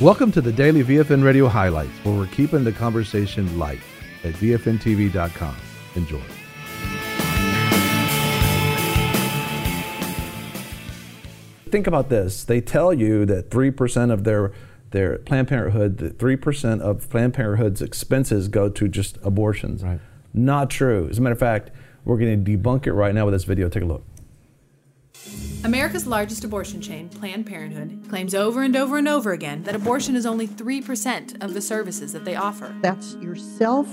Welcome to the daily VFN Radio highlights, where we're keeping the conversation light at VFNTV.com. Enjoy. Think about this. They tell you that 3% of their their Planned Parenthood, that 3% of Planned Parenthood's expenses go to just abortions. Right. Not true. As a matter of fact, we're going to debunk it right now with this video. Take a look. America's largest abortion chain, Planned Parenthood, claims over and over and over again that abortion is only 3% of the services that they offer. That's your self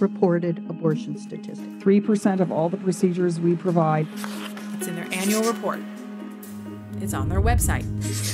reported abortion statistic. 3% of all the procedures we provide. It's in their annual report. It's on their website.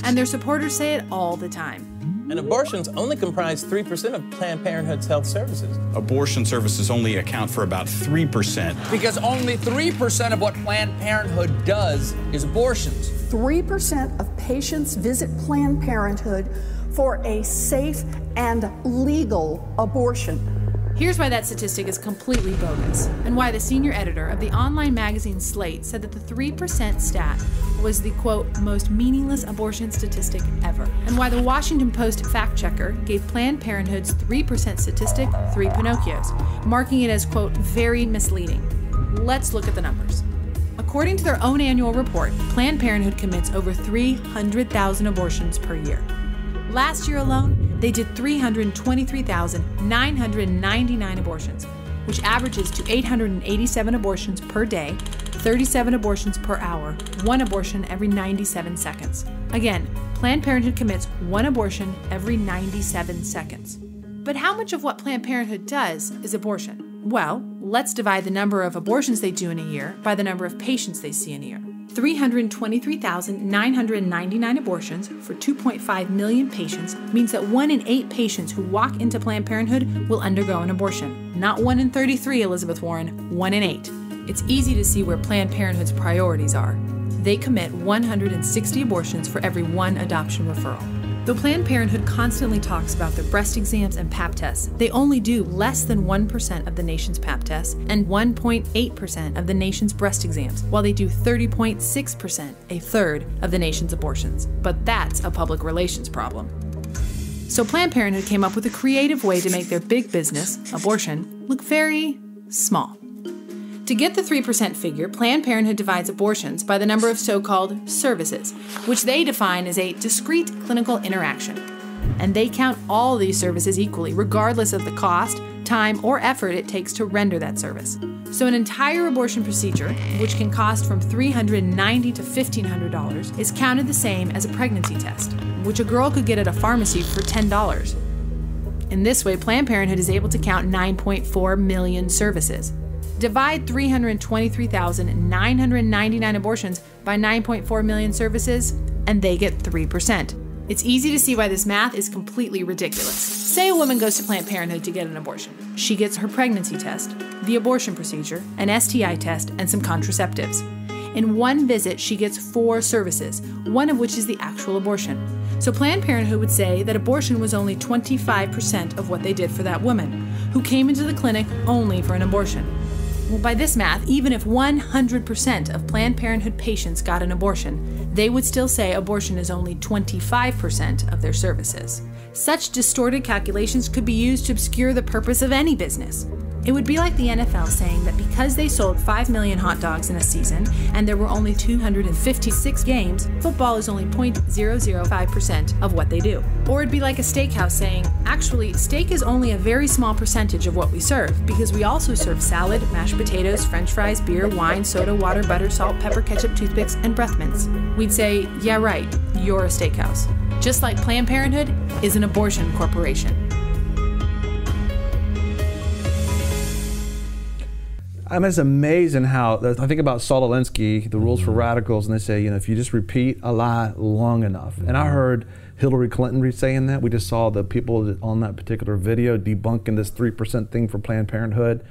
And their supporters say it all the time. And abortions only comprise 3% of Planned Parenthood's health services. Abortion services only account for about 3%. Because only 3% of what Planned Parenthood does is abortions. 3% of patients visit Planned Parenthood for a safe and legal abortion. Here's why that statistic is completely bogus, and why the senior editor of the online magazine Slate said that the 3% stat was the quote, most meaningless abortion statistic ever, and why the Washington Post fact checker gave Planned Parenthood's 3% statistic three Pinocchios, marking it as quote, very misleading. Let's look at the numbers. According to their own annual report, Planned Parenthood commits over 300,000 abortions per year. Last year alone, they did 323,999 abortions, which averages to 887 abortions per day, 37 abortions per hour, one abortion every 97 seconds. Again, Planned Parenthood commits one abortion every 97 seconds. But how much of what Planned Parenthood does is abortion? Well, let's divide the number of abortions they do in a year by the number of patients they see in a year. 323,999 abortions for 2.5 million patients means that 1 in 8 patients who walk into Planned Parenthood will undergo an abortion. Not 1 in 33, Elizabeth Warren, 1 in 8. It's easy to see where Planned Parenthood's priorities are. They commit 160 abortions for every one adoption referral. Though Planned Parenthood constantly talks about their breast exams and pap tests, they only do less than 1% of the nation's pap tests and 1.8% of the nation's breast exams, while they do 30.6%, a third of the nation's abortions. But that's a public relations problem. So Planned Parenthood came up with a creative way to make their big business, abortion, look very small. To get the 3% figure, Planned Parenthood divides abortions by the number of so called services, which they define as a discrete clinical interaction. And they count all these services equally, regardless of the cost, time, or effort it takes to render that service. So, an entire abortion procedure, which can cost from $390 to $1,500, is counted the same as a pregnancy test, which a girl could get at a pharmacy for $10. In this way, Planned Parenthood is able to count 9.4 million services. Divide 323,999 abortions by 9.4 million services, and they get 3%. It's easy to see why this math is completely ridiculous. Say a woman goes to Planned Parenthood to get an abortion. She gets her pregnancy test, the abortion procedure, an STI test, and some contraceptives. In one visit, she gets four services, one of which is the actual abortion. So Planned Parenthood would say that abortion was only 25% of what they did for that woman, who came into the clinic only for an abortion. Well, by this math, even if 100% of Planned Parenthood patients got an abortion, they would still say abortion is only 25% of their services. Such distorted calculations could be used to obscure the purpose of any business. It would be like the NFL saying that because they sold 5 million hot dogs in a season and there were only 256 games, football is only 0.005% of what they do. Or it'd be like a steakhouse saying, actually, steak is only a very small percentage of what we serve because we also serve salad, mashed potatoes, french fries, beer, wine, soda, water, butter, salt, pepper, ketchup, toothpicks, and breath mints. We'd say, yeah, right, you're a steakhouse. Just like Planned Parenthood is an abortion corporation. I mean, it's amazing how I think about Saul Alinsky, the rules for mm-hmm. radicals, and they say, you know, if you just repeat a lie long enough. And I mm-hmm. heard Hillary Clinton saying that. We just saw the people on that particular video debunking this 3% thing for Planned Parenthood.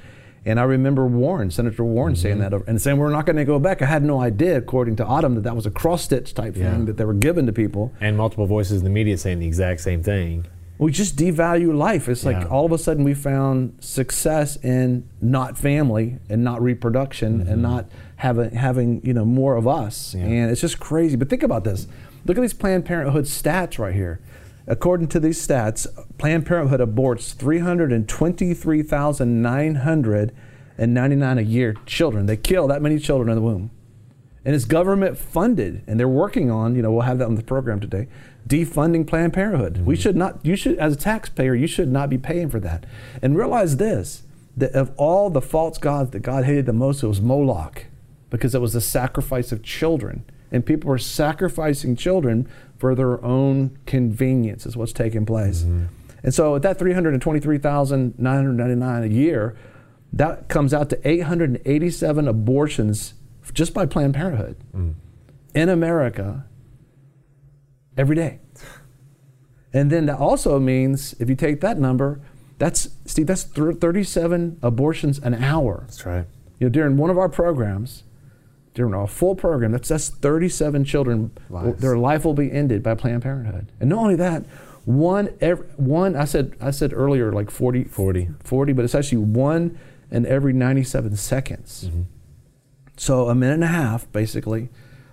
And I remember Warren, Senator Warren, saying mm-hmm. that and saying, We're not going to go back. I had no idea, according to Autumn, that that was a cross stitch type Yeah. thing that they were given to people. And multiple voices in the media saying the exact same thing. We just devalue life. It's like Yeah. all of a sudden we found success in not family and not reproduction and not having having you know more of us. Mm-hmm. Yeah. And it's just crazy. But think about this. Look at these Planned Parenthood stats right here. according to these stats, Planned Parenthood aborts 323,999 a year children. They kill that many children in the womb. And it's government funded, and they're working on, you know, we'll have that on the program today, defunding Planned Parenthood. We mm-hmm. should not, you should, as a taxpayer, you should not be paying for that. And realize this that of all the false gods that God hated the most, it was Moloch, because it was the sacrifice of children. And people were sacrificing children for their own convenience, is what's taking place. Mm-hmm. And so at that 323,999 a year, that comes out to 887 abortions just by Planned Parenthood in America every day. And then that also means if you take that number, that's Steve, that's thir- 37 abortions an hour. That's right. You know, during one of our programs, during a full program, that's that's 37 children. Lives. Their life will be ended by Planned Parenthood. And not only that, one every, one I said I said earlier like 40 40. 40, but it's actually one in every 97 seconds. Mm-hmm. So a minute and a half, basically,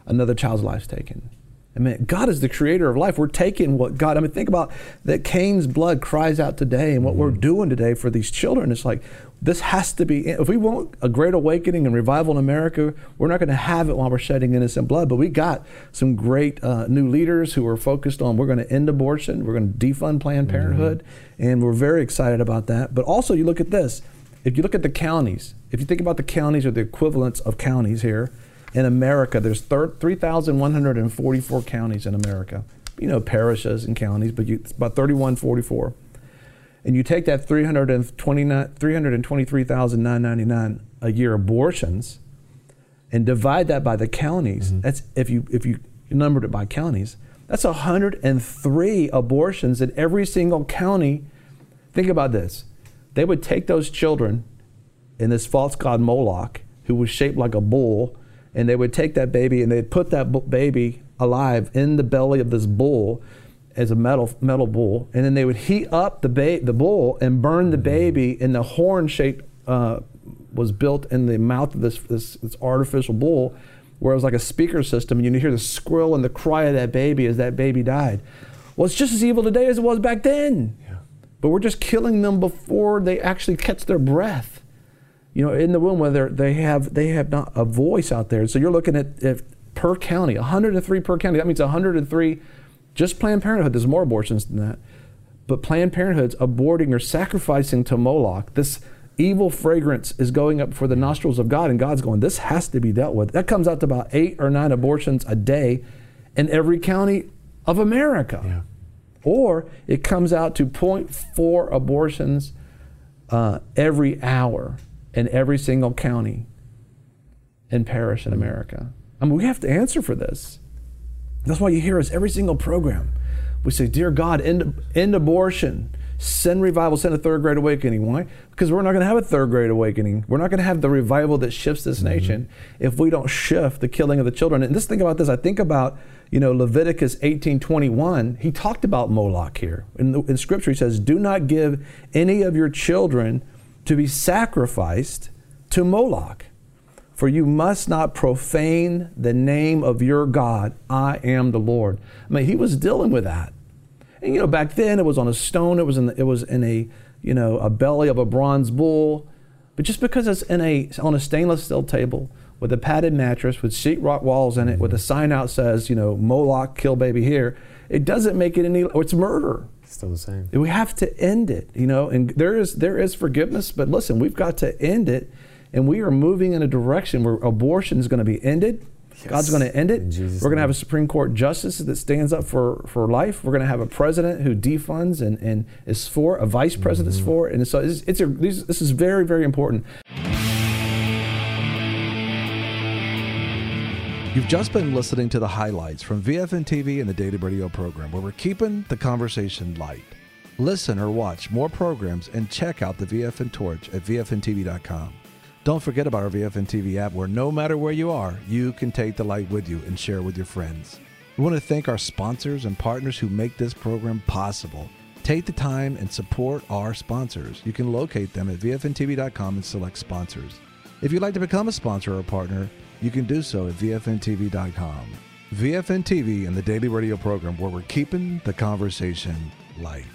another child's life's taken. I mean, God is the creator of life. We're taking what God, I mean, think about that Cain's blood cries out today and what we're doing today for these children. It's like, this has to be, if we want a great awakening and revival in America, we're not going to have it while we're shedding innocent blood. But we got some great uh, new leaders who are focused on, we're going to end abortion, we're going to defund Planned Parenthood, and we're very excited about that. But also, you look at this. If you look at the counties, if you think about the counties or the equivalents of counties here, in America, there's 3,144 counties in America. You know, parishes and counties, but you, it's about 3144. And you take that 329 323,999 a year abortions and divide that by the counties. Mm-hmm. That's if you if you numbered it by counties, that's 103 abortions in every single county. Think about this. They would take those children in this false god Moloch, who was shaped like a bull, and they would take that baby and they'd put that baby alive in the belly of this bull as a metal metal bull, and then they would heat up the ba- the bull and burn the baby, and the horn shaped uh, was built in the mouth of this, this this artificial bull, where it was like a speaker system, and you hear the squeal and the cry of that baby as that baby died. Well, it's just as evil today as it was back then. But we're just killing them before they actually catch their breath. You know, in the womb where they're- they have they have not a voice out there. So you're looking at if per county, 103 per county. That means 103 just Planned Parenthood. There's more abortions than that. But Planned Parenthood's aborting or sacrificing to Moloch. This evil fragrance is going up for the nostrils of God, and God's going, this has to be dealt with. That comes out to about eight or nine abortions a day in every county of America. Yeah. Or it comes out to 0.4 abortions uh, every hour in every single county and parish in America. I mean, we have to answer for this. That's why you hear us every single program. We say, Dear God, end, end abortion, send revival, send a Third Great Awakening. Why? Because we're not going to have a Third Great Awakening. We're not going to have the revival that shifts this mm-hmm. nation if we don't shift the killing of the children. And just think about this. I think about, you know, Leviticus 18:21. He talked about Moloch here. In, the, in Scripture, he says, Do not give any of your children to be sacrificed to Moloch. For you must not profane the name of your God. I am the Lord. I mean, he was dealing with that. And you know, back then it was on a stone. It was in the, it was in a you know a belly of a bronze bull. But just because it's in a on a stainless steel table with a padded mattress with sheetrock walls in it, with a mm-hmm. sign out says you know Moloch kill baby here, it doesn't make it any. It's murder. Still the same. We have to end it, you know, and there is there is forgiveness, but listen, we've got to end it, and we are moving in a direction where abortion is going to be ended. God's going to end it. We're going to have a Supreme Court justice that stands up for, for life. We're going to have a president who defunds and, and is for, a vice president is mm-hmm. for, and so it's, it's a, this is very, very important. You've just been listening to the highlights from VFN TV and the Daily Radio program, where we're keeping the conversation light. Listen or watch more programs and check out the VFN Torch at VFNTV.com. Don't forget about our VFN TV app, where no matter where you are, you can take the light with you and share with your friends. We want to thank our sponsors and partners who make this program possible. Take the time and support our sponsors. You can locate them at VFNTV.com and select sponsors. If you'd like to become a sponsor or partner, you can do so at VFNTV.com. VFN TV and the daily radio program where we're keeping the conversation light.